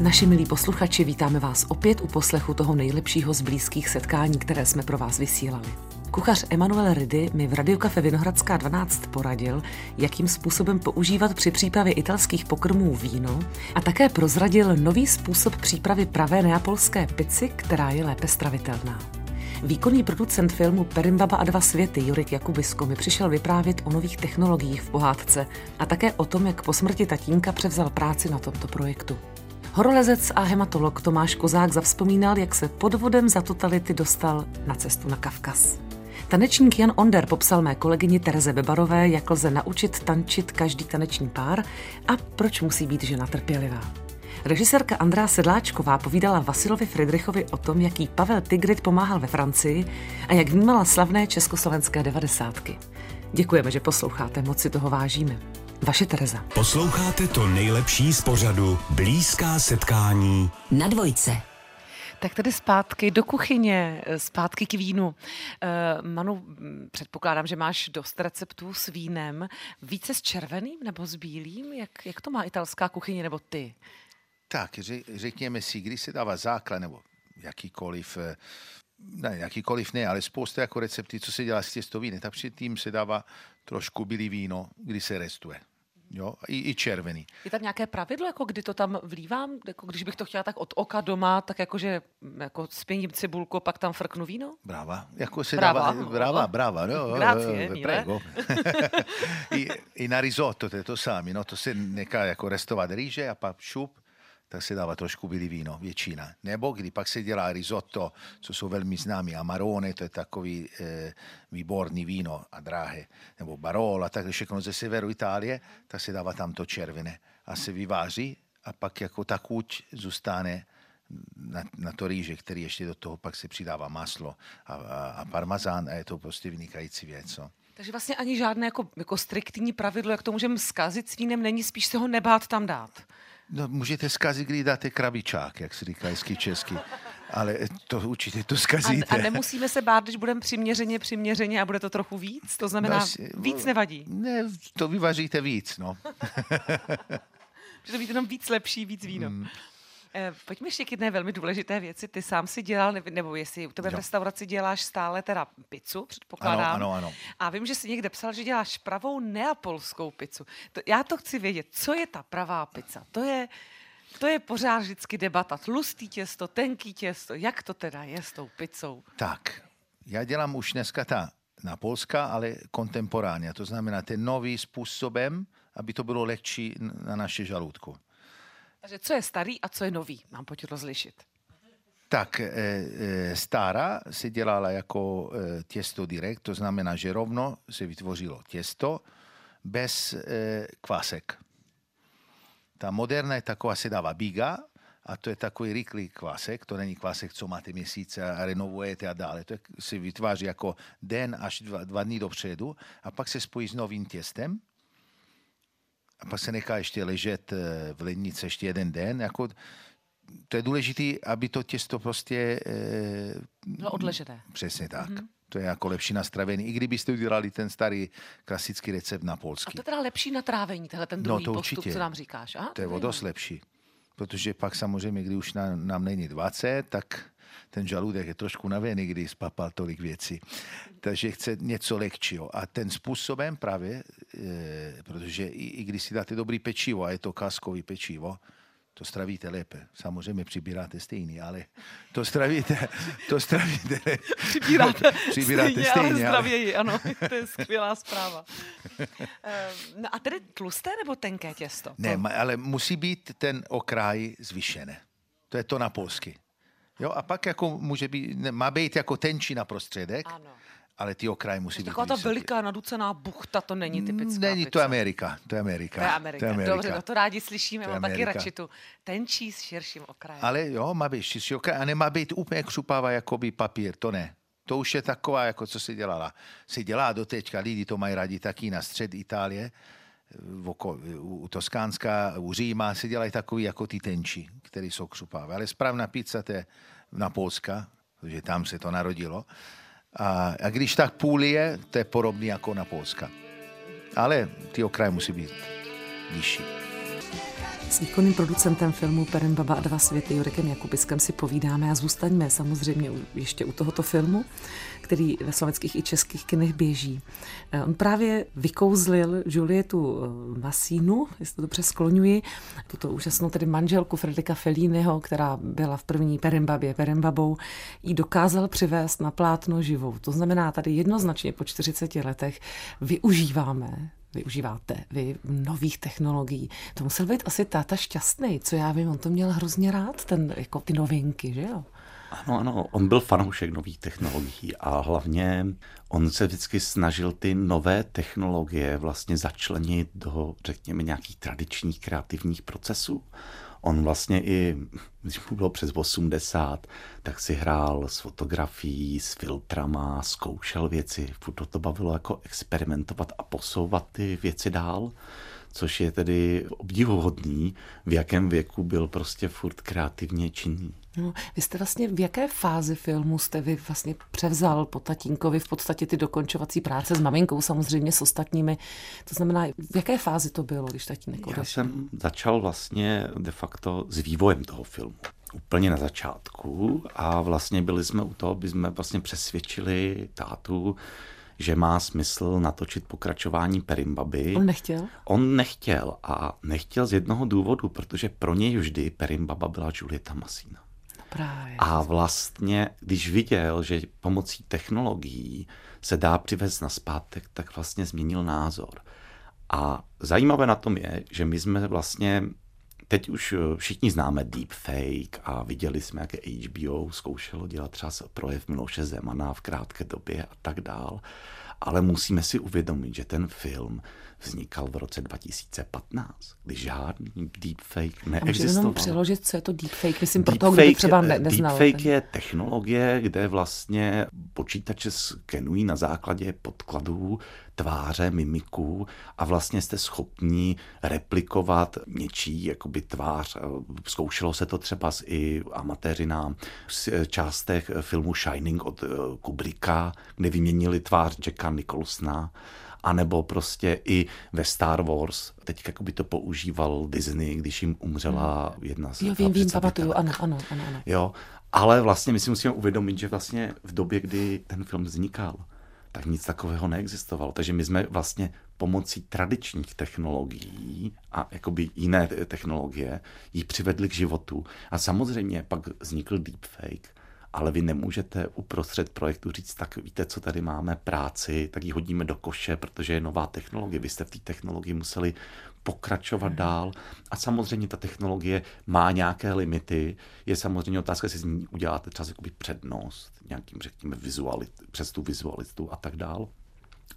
Naši milí posluchači, vítáme vás opět u poslechu toho nejlepšího z blízkých setkání, které jsme pro vás vysílali. Kuchař Emanuel Ridy mi v Radiokafe Vinohradská 12 poradil, jakým způsobem používat při přípravě italských pokrmů víno a také prozradil nový způsob přípravy pravé neapolské pici, která je lépe stravitelná. Výkonný producent filmu Perimbaba a dva světy Jurik Jakubisko mi přišel vyprávět o nových technologiích v pohádce a také o tom, jak po smrti tatínka převzal práci na tomto projektu. Horolezec a hematolog Tomáš Kozák zavzpomínal, jak se podvodem za totality dostal na cestu na Kavkaz. Tanečník Jan Onder popsal mé kolegyni Tereze Bebarové, jak lze naučit tančit každý taneční pár a proč musí být žena trpělivá. Režisérka Andrá Sedláčková povídala Vasilovi Friedrichovi o tom, jaký Pavel Tigrit pomáhal ve Francii a jak vnímala slavné československé devadesátky. Děkujeme, že posloucháte, moc si toho vážíme. Vaše Tereza. Posloucháte to nejlepší z pořadu Blízká setkání na dvojce. Tak tedy zpátky do kuchyně, zpátky k vínu. Uh, Manu, předpokládám, že máš dost receptů s vínem. Více s červeným nebo s bílým? Jak, jak to má italská kuchyně nebo ty? Tak, řekněme si, kdy se dává základ nebo jakýkoliv eh, ne, jakýkoliv ne, ale spousta jako recepty, co se dělá s těstoviny, tak předtím se dává trošku bílý víno, kdy se restuje. Jo, i, i červený. Je tam nějaké pravidlo, jako kdy to tam vlívám? Jako když bych to chtěla tak od oka doma, tak jakože jako spěním cibulku, pak tam frknu víno? Brava. Jako se brava. dává, brava, brava. No, Grazie, prego. I, I na risotto to je to samé, no, to se nechá jako restovat rýže a pak šup tak se dává trošku bílý víno, většina. Nebo kdy pak se dělá risotto, co jsou velmi známí, amarone, to je takový e, výborný víno a drahé, nebo barola, tak všechno ze severu Itálie, tak se dává tam to červené a se vyváří a pak jako ta kuť zůstane na, na to rýže, který ještě do toho pak se přidává maslo a, a, a parmazán a je to prostě vynikající věc. No. Takže vlastně ani žádné jako, jako striktní pravidlo, jak to můžeme zkazit s vínem, není spíš se ho nebát tam dát. No, můžete zkazit, kdy dáte krabičák, jak se říká hezky česky. Ale to určitě to zkazíte. A, a nemusíme se bát, když budeme přiměřeně, přiměřeně a bude to trochu víc? To znamená, no, víc nevadí? Ne, to vyvaříte víc, no. Že to být jenom víc lepší, víc víno. Mm. Eh, pojďme ještě k jedné velmi důležité věci. Ty sám si dělal, nebo jestli u tebe v restauraci děláš stále teda pizzu, předpokládám. Ano, ano, ano. A vím, že jsi někde psal, že děláš pravou neapolskou pizzu. To, já to chci vědět, co je ta pravá pizza? To je, to je pořád vždycky debata. Tlustý těsto, tenký těsto. Jak to teda je s tou pizzou? Tak, já dělám už dneska ta na Polska, ale kontemporáně. To znamená ten nový způsobem, aby to bylo lehčí na naše žaludku. Takže co je starý a co je nový? Mám pojď rozlišit. Tak, e, e, stará se dělala jako e, těsto direkt, to znamená, že rovno se vytvořilo těsto bez kvásek. Ta moderna je taková, se dává biga, a to je takový rychlý kvásek, to není kvásek, co máte měsíce a renovujete a dále. To se vytváří jako den až dva, dva dny dopředu a pak se spojí s novým těstem a pak se nechá ještě ležet eh, v lednici ještě jeden den. Jako, to je důležité, aby to těsto prostě... Bylo odležené. Přesně tak. Mm-hmm. To je jako lepší na stravení. I kdybyste udělali ten starý klasický recept na polský. A to je teda lepší na trávení, tenhle ten no, druhý no, to postup, určitě. co nám říkáš. Aha, to je o dost lepší. Protože pak samozřejmě, když už nám, nám není 20, tak ten žaludek je trošku navený, když spapal tolik věcí. Takže chce něco lehčího. A ten způsobem právě, e, protože i, i když si dáte dobrý pečivo, a je to kaskový pečivo, to stravíte lépe. Samozřejmě přibíráte stejný, ale to stravíte, to stravíte, přibíráte, přibíráte stejně, stejně ale zdravěji, ale... ano, to je skvělá zpráva. Ehm, no a tedy tlusté nebo tenké těsto? Ne, ale musí být ten okraj zvyšené. To je to na polsky. Jo, a pak jako může být, má být jako tenčí na prostředek, ano. Ale ty okraje musí být Taková ta veliká naducená buchta, to není typická Není pizza. to Amerika, to je Amerika. To je Amerika, to je Amerika. dobře, no to rádi slyšíme, mám taky radši tu tenčí s širším okrajem. Ale jo, má být širší okraj a nemá být úplně křupává jako by papír, to ne. To už je taková, jako co se dělala. Se dělá do teďka, lidi to mají rádi taky na střed Itálie, v oko, u Toskánska, u Říma se dělají takový jako ty tenči, které jsou křupavé. Ale správná pizza to je na Polska, protože tam se to narodilo. A, a když tak půl je, to je podobný jako na Polska. Ale ty okraje musí být vyšší. S výkonným producentem filmu Perem Baba a dva světy Jurekem Jakubiskem si povídáme a zůstaňme samozřejmě ještě u tohoto filmu, který ve slovenských i českých kinech běží. Eh, on právě vykouzlil Julietu eh, Masínu, jestli to dobře skloňuji, tuto úžasnou tedy manželku Fredrika Fellínyho, která byla v první Perimbabě Perimbabou, ji dokázal přivést na plátno živou. To znamená, tady jednoznačně po 40 letech využíváme využíváte vy nových technologií. To musel být asi táta šťastný, co já vím, on to měl hrozně rád, ten, jako ty novinky, že jo? Ano, ano, on byl fanoušek nových technologií a hlavně on se vždycky snažil ty nové technologie vlastně začlenit do, řekněme, nějakých tradičních kreativních procesů. On vlastně i, když mu bylo přes 80, tak si hrál s fotografií, s filtrama, zkoušel věci. Furt to bavilo jako experimentovat a posouvat ty věci dál což je tedy obdivuhodný, v jakém věku byl prostě furt kreativně činný. No, vy jste vlastně v jaké fázi filmu jste vy vlastně převzal po tatínkovi v podstatě ty dokončovací práce s maminkou, samozřejmě s ostatními. To znamená, v jaké fázi to bylo, když tatínek odešel? Já jsem začal vlastně de facto s vývojem toho filmu úplně na začátku a vlastně byli jsme u toho, aby jsme vlastně přesvědčili tátu, že má smysl natočit pokračování Perimbaby. On nechtěl? On nechtěl a nechtěl z jednoho důvodu, protože pro něj vždy Perimbaba byla Julieta Masina. No právě. A vlastně, když viděl, že pomocí technologií se dá přivést na zpátek, tak vlastně změnil názor. A zajímavé na tom je, že my jsme vlastně Teď už eh, všichni známe deepfake a viděli jsme, jak HBO zkoušelo dělat třeba projev Miloše Zemana v krátké době a tak dál. Ale musíme si uvědomit, že ten film vznikal v roce 2015, kdy žádný deepfake neexistoval. A jenom přeložit, co je to deepfake, myslím, pro toho, kdo třeba ne, neznal. Deepfake ten... je technologie, kde vlastně počítače skenují na základě podkladů tváře, mimiků a vlastně jste schopni replikovat něčí jakoby tvář. Zkoušelo se to třeba i amatéři na částech filmu Shining od eh, Kubricka, kde vyměnili tvář Jacka Nicholsona anebo prostě i ve Star Wars. Teď jako by to používal Disney, když jim umřela hmm. jedna z Jo, vím, vím, pamatuju, ano, ano, ano, ano. Jo, ale vlastně my si musíme uvědomit, že vlastně v době, kdy ten film vznikal, tak nic takového neexistovalo. Takže my jsme vlastně pomocí tradičních technologií a jakoby jiné technologie ji přivedli k životu. A samozřejmě pak vznikl deepfake, ale vy nemůžete uprostřed projektu říct, tak víte, co tady máme práci, tak ji hodíme do koše, protože je nová technologie. Vy jste v té technologii museli pokračovat hmm. dál. A samozřejmě ta technologie má nějaké limity. Je samozřejmě otázka, jestli z ní uděláte třeba jakoby přednost nějakým, řekněme, vizualit, přes tu vizualitu a tak dál.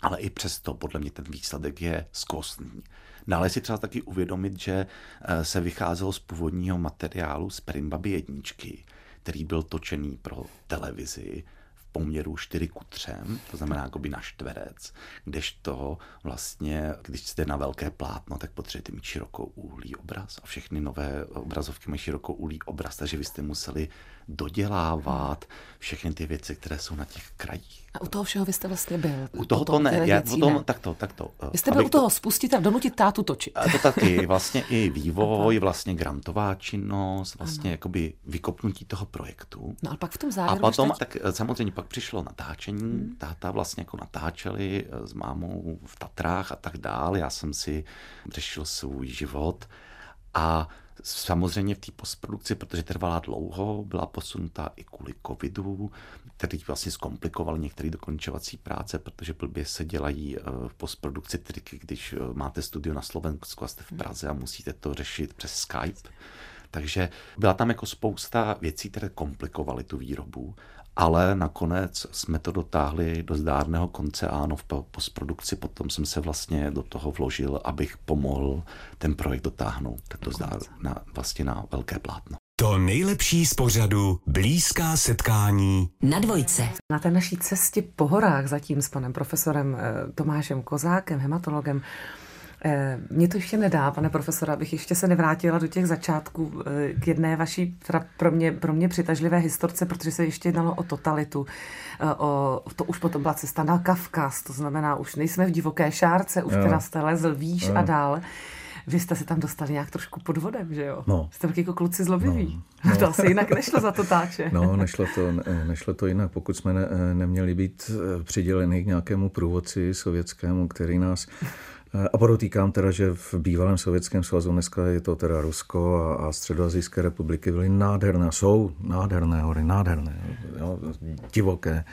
Ale i přesto, podle mě, ten výsledek je zkostný. Dále si třeba taky uvědomit, že eh, se vycházelo z původního materiálu z Perimbaby jedničky, který byl točený pro televizi v poměru 4 ku 3, to znamená jako by na čtverec, kdežto vlastně, když jste na velké plátno, tak potřebujete mít širokou úhlý obraz a všechny nové obrazovky mají širokou úhlý obraz, takže vy jste museli dodělávat všechny ty věci, které jsou na těch krajích. A u toho všeho vy jste vlastně byl? U toho to ne, já, u toho, takto, takto. Vy jste byl u toho to, spustit a donutit tátu točit. A to taky, vlastně i vývoj, vlastně grantová činnost, vlastně ano. jakoby vykopnutí toho projektu. No a pak v tom závěru... A potom, teď... tak eh, samozřejmě pak přišlo natáčení, hmm. táta vlastně jako natáčeli eh, s mámou v Tatrách a tak dál, já jsem si řešil svůj život a Samozřejmě v té postprodukci, protože trvala dlouho, byla posunutá i kvůli covidu, který vlastně zkomplikoval některé dokončovací práce, protože blbě se dělají eh, v postprodukci triky, když eh, máte studio na Slovensku a jste v Praze a musíte to řešit přes Skype. Takže byla tam jako spousta věcí, které komplikovaly tu výrobu ale nakonec jsme to dotáhli do zdárného konce a ano, v postprodukci potom jsem se vlastně do toho vložil, abych pomohl ten projekt dotáhnout do zdár, na, vlastně na velké plátno. To nejlepší z pořadu Blízká setkání na dvojce. Na té naší cestě po horách zatím s panem profesorem eh, Tomášem Kozákem, hematologem, Eh, mně to ještě nedá, pane profesora, abych ještě se nevrátila do těch začátků eh, k jedné vaší pro mě, pro mě přitažlivé historce, protože se ještě jednalo o totalitu. Eh, o, to už potom byla cesta na Kavkaz, to znamená, už nejsme v divoké šárce, už teda jste lezl výš a dál. Vy jste se tam dostali nějak trošku pod vodem, že jo? No. Jste taky jako kluci zlobiví. No, No, to asi jinak nešlo za to táče. No, nešlo to, ne- nešlo to jinak, pokud jsme ne, neměli být přiděleni k nějakému průvodci sovětskému, který nás a podotýkám teda, že v bývalém sovětském svazu dneska je to teda Rusko a, a středoazijské republiky byly nádherné, jsou nádherné hory, nádherné, jo, divoké.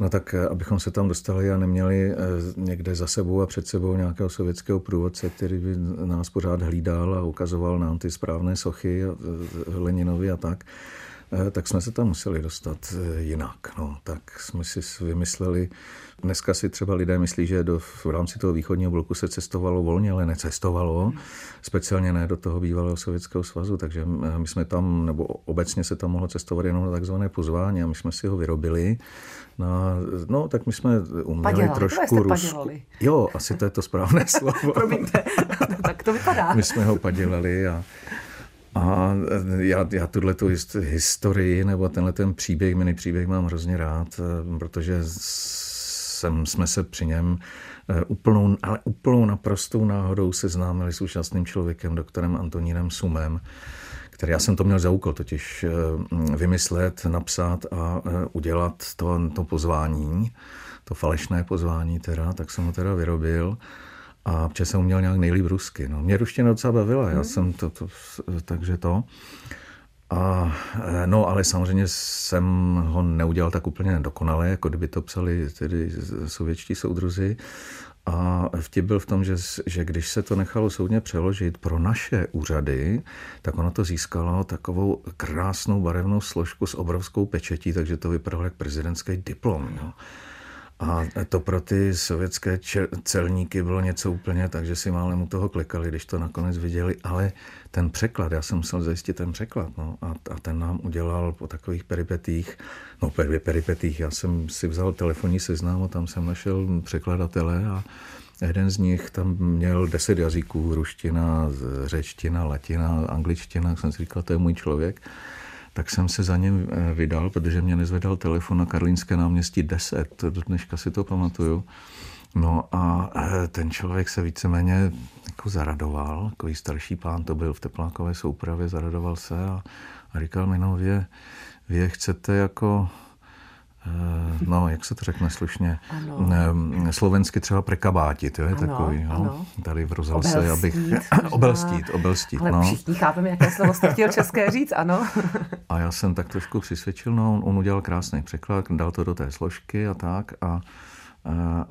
No tak eh, abychom se tam dostali a neměli eh, někde za sebou a před sebou nějakého sovětského průvodce, který by nás pořád hlídal a ukazoval nám ty správné sochy eh, Leninovi a tak, eh, tak jsme se tam museli dostat eh, jinak. No. Tak jsme si vymysleli, dneska si třeba lidé myslí, že do, v rámci toho východního bloku se cestovalo volně, ale necestovalo, speciálně ne do toho bývalého sovětského svazu, takže eh, my jsme tam, nebo obecně se tam mohlo cestovat jenom na takzvané pozvání a my jsme si ho vyrobili. Na, no, tak my jsme uměli Padělali, trošku rusku. Jo, asi to je to správné slovo. Promiňte, tak to vypadá. My jsme ho padělali a, a já, já tuhle tu historii nebo tenhle ten příběh, mini příběh mám hrozně rád, eh, protože jsem, jsme se při něm eh, úplnou, ale úplnou naprostou náhodou seznámili s úžasným člověkem, doktorem Antonínem Sumem, který já jsem to měl za úkol totiž eh, vymyslet, napsat a udělat to, to pozvání, to falešné pozvání teda, tak jsem ho teda vyrobil. A protože jsem uměl nějak nejlíp rusky. No. Mě ruština docela bavila, já jsem to, to, takže to. A, eh, no, ale samozřejmě jsem ho neudělal tak úplně nedokonale, jako kdyby to psali tedy sovětští soudruzi. A vtip byl v tom, že, že když se to nechalo soudně přeložit pro naše úřady, tak ono to získalo takovou krásnou barevnou složku s obrovskou pečetí, takže to vypadalo jak prezidentský diplom. No. A to pro ty sovětské celníky bylo něco úplně tak, že si málem u toho klikali, když to nakonec viděli, ale ten překlad, já jsem musel zajistit ten překlad, no, a, a ten nám udělal po takových peripetích, no peripetích, já jsem si vzal telefonní seznam a tam jsem našel překladatele a jeden z nich tam měl deset jazyků, ruština, řečtina, latina, angličtina, jsem si říkal, to je můj člověk tak jsem se za ním vydal, protože mě nezvedal telefon na Karlínské náměstí 10, do dneška si to pamatuju. No a ten člověk se víceméně jako zaradoval, takový starší pán to byl v teplákové soupravě, zaradoval se a, a říkal mi, no vy, vy chcete jako no, jak se to řekne slušně, ano. slovensky třeba prekabátit, jo, je ano, takový, jo? Ano. tady v rozhlase, abych, možná. obelstít, obelstít, Ale no. všichni chápeme, jaké slovo jste chtěl české říct, ano. A já jsem tak trošku přisvědčil, no, on, on udělal krásný překlad, dal to do té složky a tak a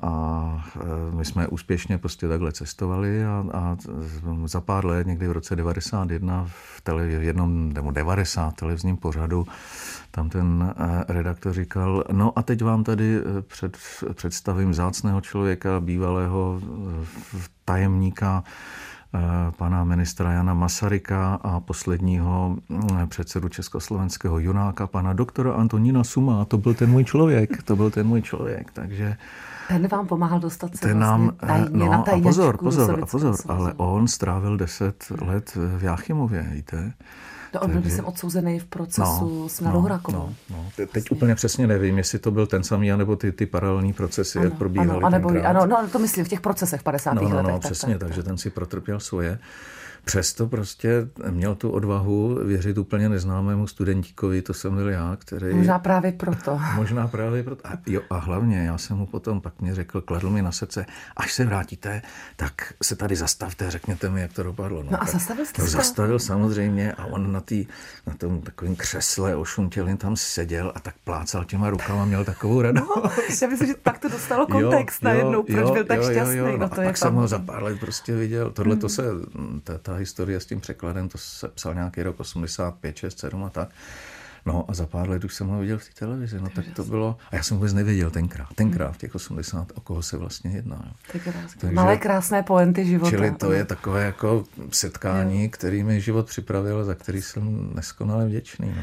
a my jsme úspěšně prostě takhle cestovali a, a za pár let, někdy v roce 91 v, tele, v jednom nebo 90 televizním pořadu, tam ten redaktor říkal, no a teď vám tady před, představím zácného člověka, bývalého tajemníka pana ministra Jana Masaryka a posledního předsedu československého junáka, pana doktora Antonína Suma. To byl ten můj člověk, to byl ten můj člověk, takže... Ten vám pomáhal dostat se ten vlastně nám, tajně no, na a pozor, pozor, a pozor, ale on strávil deset let v Jáchymově, víte? No, on byl, myslím, odsouzený v procesu s Nadou Horakovou. no, no. Te- Teď úplně přesně nevím, jestli to byl ten samý, anebo ty, ty paralelní procesy, jak probíhaly ano, anebo, ano, no, to myslím v těch procesech v 50. No, no, letech. no, tak, přesně, tak, tak. takže ten si protrpěl svoje. Přesto prostě měl tu odvahu věřit úplně neznámému studentíkovi, to jsem byl já, který... Možná právě proto. Možná právě proto. A, jo, a hlavně, já jsem mu potom pak mě řekl, kladl mi na srdce, až se vrátíte, tak se tady zastavte, řekněte mi, jak to dopadlo. No a tak- zastavil jste no, se? zastavil samozřejmě a on na, tý, na tom takovém křesle ošuntělým tam seděl a tak plácal těma rukama, měl takovou radost. No, já myslím, že tak to dostalo kontext najednou, proč byl tak šťastný. No, No, a to je pak jsem ho tam... za pár let prostě viděl. Tohle to se, ta, ta historie s tím překladem, to se psal nějaký rok 85, 6, 7 a tak. No a za pár let už jsem ho viděl v té televizi, no tak to bylo, a já jsem vůbec nevěděl tenkrát, tenkrát v těch 80, o koho se vlastně jedná. jo. Krásné. Takže- Malé krásné poenty života. Čili to je takové jako setkání, který mi život připravil, za který jsem neskonale vděčný. No.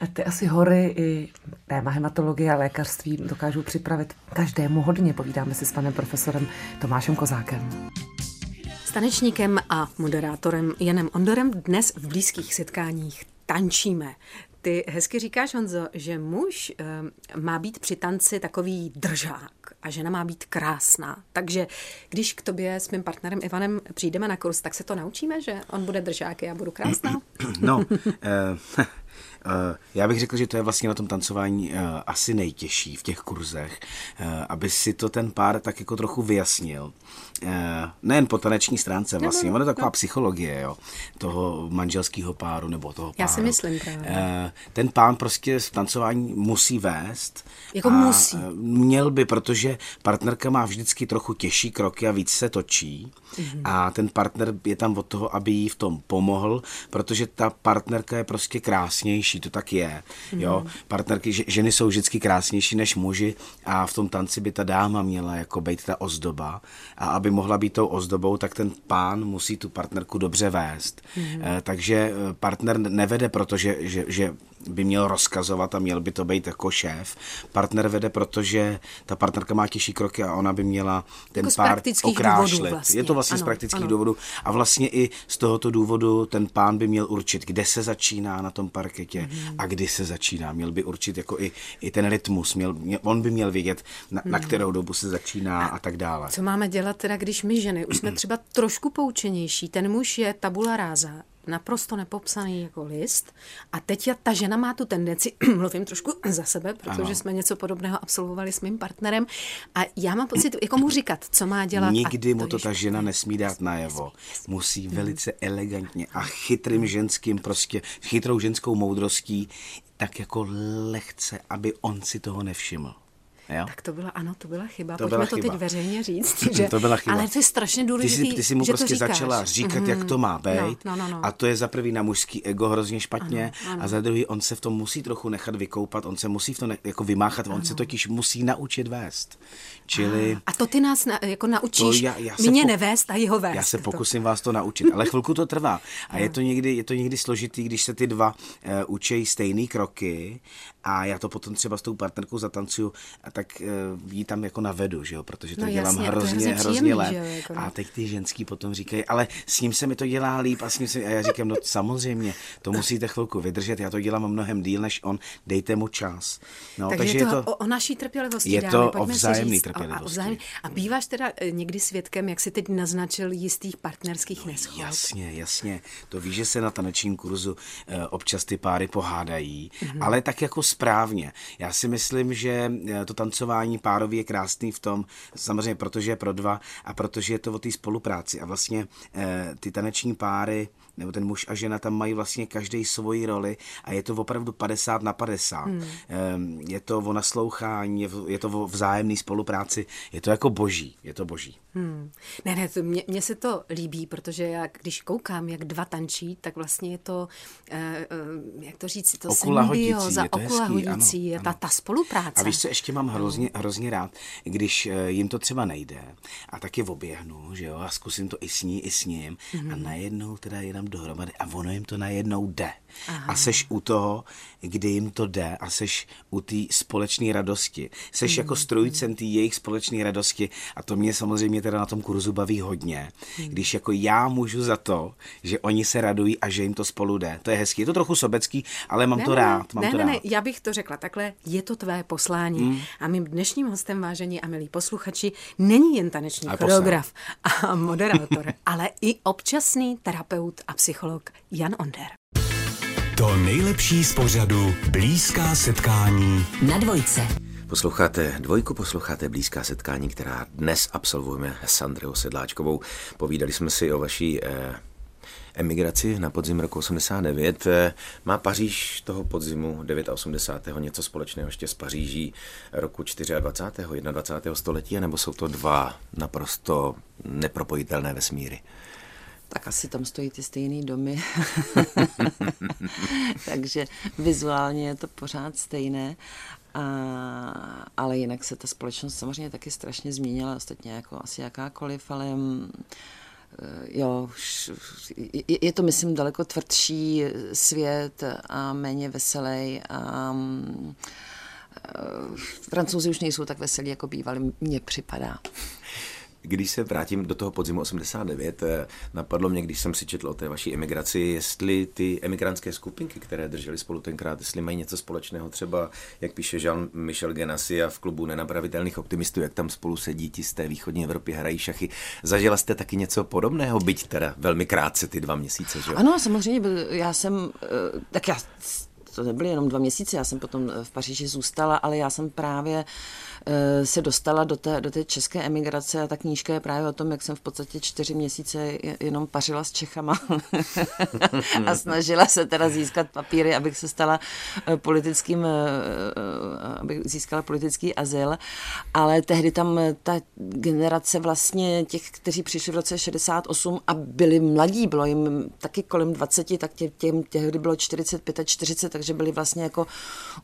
A ty asi hory i téma hematologie a lékařství dokážou připravit každému hodně. Povídáme si s panem profesorem Tomášem Kozákem. Tanečníkem a moderátorem Janem Ondorem dnes v blízkých setkáních tančíme. Ty hezky říkáš, Honzo, že muž um, má být při tanci takový držák a žena má být krásná. Takže když k tobě s mým partnerem Ivanem přijdeme na kurz, tak se to naučíme, že on bude držák a já budu krásná? No, eh, Eh, já bych řekl, že to je vlastně na tom tancování eh, asi nejtěžší v těch kurzech, eh, aby si to ten pár tak jako trochu vyjasnil. Nejen po taneční stránce vlastně, ono je taková psychologie jo, toho manželského páru nebo toho páru. Já si myslím právě. Ten pán prostě v tancování musí vést. Jako musí. Měl by, protože partnerka má vždycky trochu těžší kroky a víc se točí. Mm-hmm. A ten partner je tam od toho, aby jí v tom pomohl, protože ta partnerka je prostě krásnější, to tak je. Mm-hmm. Jo? Partnerky, ženy jsou vždycky krásnější než muži a v tom tanci by ta dáma měla jako být ta ozdoba. A aby mohla být tou ozdobou, tak ten pán musí tu partnerku dobře vést. E, takže eh, partner nevede, protože že, že by měl rozkazovat a měl by to být jako šéf. Partner vede, protože ta partnerka má těžší kroky a ona by měla ten jako pár okrášlit. Vlastně. Je to vlastně ano, z praktických ano. důvodů. A vlastně i z tohoto důvodu ten pán by měl určit, kde se začíná na tom parketě mm. a kdy se začíná. Měl by určit jako i, i ten rytmus. Měl, měl, on by měl vědět, na, mm. na mhm. kterou dobu se začíná a, a tak dále. Co máme dělat teda, když my ženy už jsme třeba trošku poučenější, ten muž je tabula ráza, naprosto nepopsaný jako list. A teď ta žena má tu tendenci, mluvím trošku za sebe, protože ano. jsme něco podobného absolvovali s mým partnerem. A já mám pocit, jako mu říkat, co má dělat. Nikdy mu to ta žena nesmí dát najevo. Musí velice elegantně a chytrým ženským, prostě chytrou ženskou moudrostí, tak jako lehce, aby on si toho nevšiml. Jo? Tak to byla, ano, to byla chyba. To Pojďme byla to chyba. teď veřejně říct. Že, to byla chyba. Ale to je strašně důležité. Ty jsi, ty jsi mu prostě začala říkat, mm-hmm. jak to má být. No, no, no, no. A to je za prvý na mužský ego hrozně špatně. Ano, ano. A za druhý, on se v tom musí trochu nechat vykoupat, on se musí v tom ne, jako vymáchat, ano. on se totiž musí naučit vést. Čili... A to ty nás na, jako naučíš já, já mě po... nevést a jeho vést. Já se pokusím to. vás to naučit, ale chvilku to trvá. A je to někdy, je to někdy složitý, když se ty dva uh, učejí stejné kroky a já to potom třeba s tou partnerkou zatancuju, a tak uh, jí tam jako navedu, že jo, protože to no, dělám jasně, hrozně, hrozně, hrozně let. Jako... A teď ty ženský potom říkají, ale s ním se mi to dělá líp a s ním se... A já říkám, no samozřejmě, to musíte chvilku vydržet, já to dělám mnohem díl než on, dejte mu čas. No, takže, takže je to, o, o naší trpělivosti. Je to o vzájemný trpělivosti. A, vzájemný. a býváš teda eh, někdy svědkem, jak si teď naznačil jistých partnerských no, neschod? Jasně, jasně. To víš, že se na tanečním kurzu e, občas ty páry pohádají, mm-hmm. ale tak jako správně. Já si myslím, že eh, to tancování párový je krásný v tom, samozřejmě protože je pro dva a protože je to o té spolupráci. A vlastně e, ty taneční páry nebo ten muž a žena tam mají vlastně každý svoji roli a je to opravdu 50 na 50. Hmm. Je to o naslouchání, je to o vzájemné spolupráci, je to jako boží, je to boží. Hmm. Ne, ne, mně, se to líbí, protože já, když koukám, jak dva tančí, tak vlastně je to, eh, eh, jak to říct, to symbioza, okula hodící, je ta, ta spolupráce. A víš, co ještě mám hrozně, hrozně rád, když eh, jim to třeba nejde a tak je oběhnu, že jo, a zkusím to i s ní, i s ním hmm. a najednou teda jenom dohromady a ono jim to najednou jde. Aha. A seš u toho, kdy jim to jde a seš u té společné radosti. Seš mm. jako strojcem té jejich společné radosti a to mě samozřejmě teda na tom kurzu baví hodně. Mm. Když jako já můžu za to, že oni se radují a že jim to spolu jde. To je hezký. Je to trochu sobecký, ale mám ne, to rád. Mám ne, to ne, rád. ne, já bych to řekla takhle. Je to tvé poslání. Mm. A mým dnešním hostem, vážení a milí posluchači, není jen taneční choreograf a moderátor, ale i občasný terapeut a psycholog Jan Onder. To nejlepší z pořadu Blízká setkání na dvojce. Posloucháte dvojku, posloucháte blízká setkání, která dnes absolvujeme s Andreou Sedláčkovou. Povídali jsme si o vaší eh, emigraci na podzim roku 89. Eh, má Paříž toho podzimu 89. něco společného ještě s Paříží roku 24. 21. století, nebo jsou to dva naprosto nepropojitelné vesmíry? Tak asi tam stojí ty stejné domy. Takže vizuálně je to pořád stejné. A, ale jinak se ta společnost samozřejmě taky strašně změnila, ostatně jako asi jakákoliv, ale mm, jo, je to, myslím, daleko tvrdší svět a méně veselý a mm, Francouzi už nejsou tak veselí, jako bývali, mně připadá. Když se vrátím do toho podzimu 89, eh, napadlo mě, když jsem si četl o té vaší emigraci, jestli ty emigrantské skupinky, které držely spolu tenkrát, jestli mají něco společného, třeba, jak píše Jean-Michel Genasia v klubu nenapravitelných optimistů, jak tam spolu sedí ti z té východní Evropy, hrají šachy. Zažila jste taky něco podobného, byť teda velmi krátce ty dva měsíce, že? Ano, samozřejmě, já jsem, eh, tak já to nebyly jenom dva měsíce, já jsem potom v Paříži zůstala, ale já jsem právě Eh, se dostala do té, do té české emigrace a ta knížka je právě o tom, jak jsem v podstatě čtyři měsíce jenom pařila s Čechama a snažila se teda získat papíry, abych se stala eh, politickým, eh, abych získala politický azyl, ale tehdy tam ta generace vlastně těch, kteří přišli v roce 68 a byli mladí, bylo jim taky kolem 20, tak tě, těm tehdy bylo 45 a 40, takže byli vlastně jako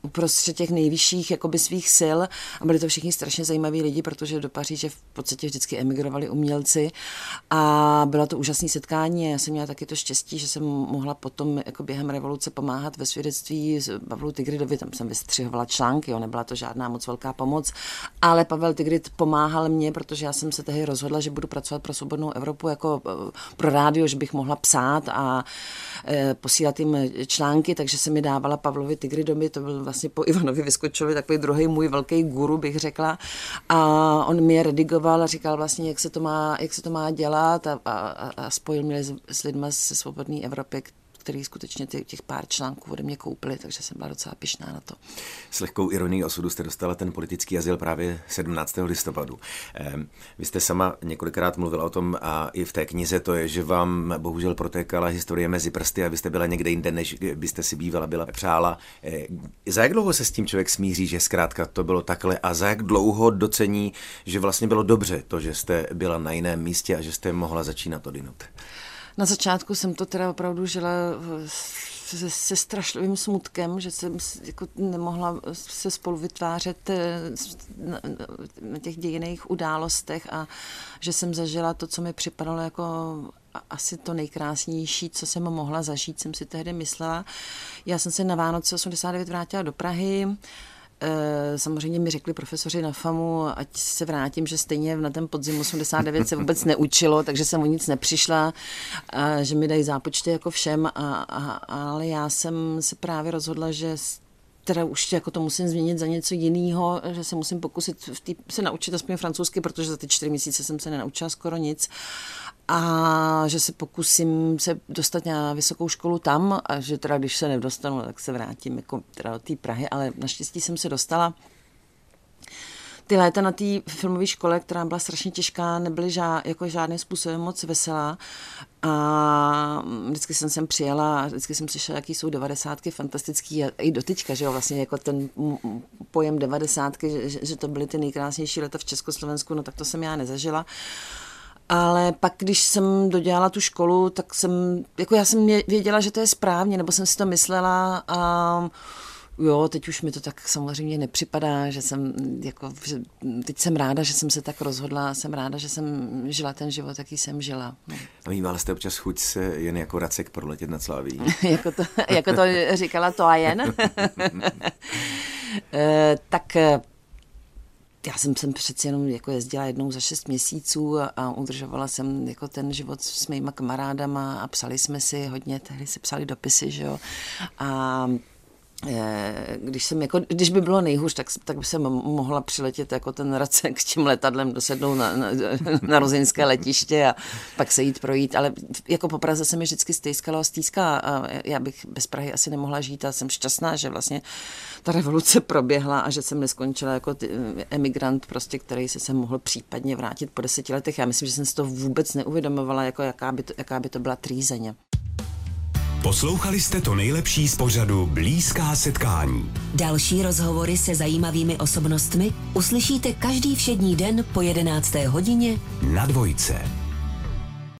uprostřed těch nejvyšších jakoby svých sil. A byli to všichni strašně zajímaví lidi, protože do Paříže v podstatě vždycky emigrovali umělci. A bylo to úžasné setkání. Já jsem měla taky to štěstí, že jsem mohla potom jako během revoluce pomáhat ve svědectví Pavlu Tigridovi, tam jsem vystřihovala články, jo, nebyla to žádná moc velká pomoc, ale Pavel Tigrid pomáhal mě, protože já jsem se tehdy rozhodla, že budu pracovat pro svobodnou Evropu jako eh, pro rádio, že bych mohla psát a e, posílat jim články, takže se mi dávala Pavlovi Tigridovi, to byl vlastně po Ivanovi Vyskočovi takový druhý můj velký guru, bych řekla. A on mi je redigoval a říkal vlastně, jak se to má, jak se to má dělat a, a, a spojil mě s, s lidmi ze Svobodné Evropy, který skutečně těch pár článků ode mě koupili, takže jsem byla docela pišná na to. S lehkou ironií osudu jste dostala ten politický azyl právě 17. listopadu. Ehm, vy jste sama několikrát mluvila o tom a i v té knize to je, že vám bohužel protékala historie mezi prsty a vy jste byla někde jinde, než byste si bývala byla přála. Ehm, za jak dlouho se s tím člověk smíří, že zkrátka to bylo takhle a za jak dlouho docení, že vlastně bylo dobře to, že jste byla na jiném místě a že jste mohla začínat odinut? Na začátku jsem to teda opravdu žila se, se strašlivým smutkem, že jsem jako nemohla se spolu vytvářet eh, na, na těch dějiných událostech a že jsem zažila to, co mi připadalo jako asi to nejkrásnější, co jsem mohla zažít, jsem si tehdy myslela. Já jsem se na Vánoce 89 vrátila do Prahy, samozřejmě mi řekli profesoři na FAMu, ať se vrátím, že stejně na ten podzim 89 se vůbec neučilo, takže jsem o nic nepřišla, že mi dají zápočty jako všem, a, a, ale já jsem se právě rozhodla, že teda už jako to musím změnit za něco jiného, že se musím pokusit v tý, se naučit aspoň francouzsky, protože za ty čtyři měsíce jsem se nenaučila skoro nic a že se pokusím se dostat na vysokou školu tam a že teda když se nedostanu, tak se vrátím jako teda do té Prahy, ale naštěstí jsem se dostala. Ty léta na té filmové škole, která byla strašně těžká, nebyly žád, jako žádným způsobem moc veselá. A vždycky jsem sem přijela, vždycky jsem slyšela, jaký jsou devadesátky fantastický a i doteďka, že jo, vlastně jako ten pojem devadesátky, že, že to byly ty nejkrásnější leta v Československu, no tak to jsem já nezažila. Ale pak, když jsem dodělala tu školu, tak jsem, jako já jsem věděla, že to je správně, nebo jsem si to myslela a jo, teď už mi to tak samozřejmě nepřipadá, že jsem, jako, že teď jsem ráda, že jsem se tak rozhodla, jsem ráda, že jsem žila ten život, jaký jsem žila. No. A mývala jste občas chuť se jen jako racek proletět nad Slaví? jako, to, jako to říkala to a jen. e, tak já jsem sem přeci jenom jako jezdila jednou za šest měsíců a, a udržovala jsem jako ten život s mýma kamarádama a psali jsme si hodně, tehdy se psali dopisy, že jo. A Eh, když, jsem jako, když by bylo nejhůř, tak, tak by jsem mohla přiletět jako ten Racek s tím letadlem, dosednout na, na, na rozinské letiště a pak se jít projít, ale jako po Praze se mi vždycky stejskalo a stýská a já bych bez Prahy asi nemohla žít a jsem šťastná, že vlastně ta revoluce proběhla a že jsem neskončila jako ty, emigrant, prostě, který se sem mohl případně vrátit po deseti letech. Já myslím, že jsem si to vůbec neuvědomovala, jako jaká by to, jaká by to byla trýzeně. Poslouchali jste to nejlepší z pořadu Blízká setkání. Další rozhovory se zajímavými osobnostmi uslyšíte každý všední den po 11. hodině na dvojce.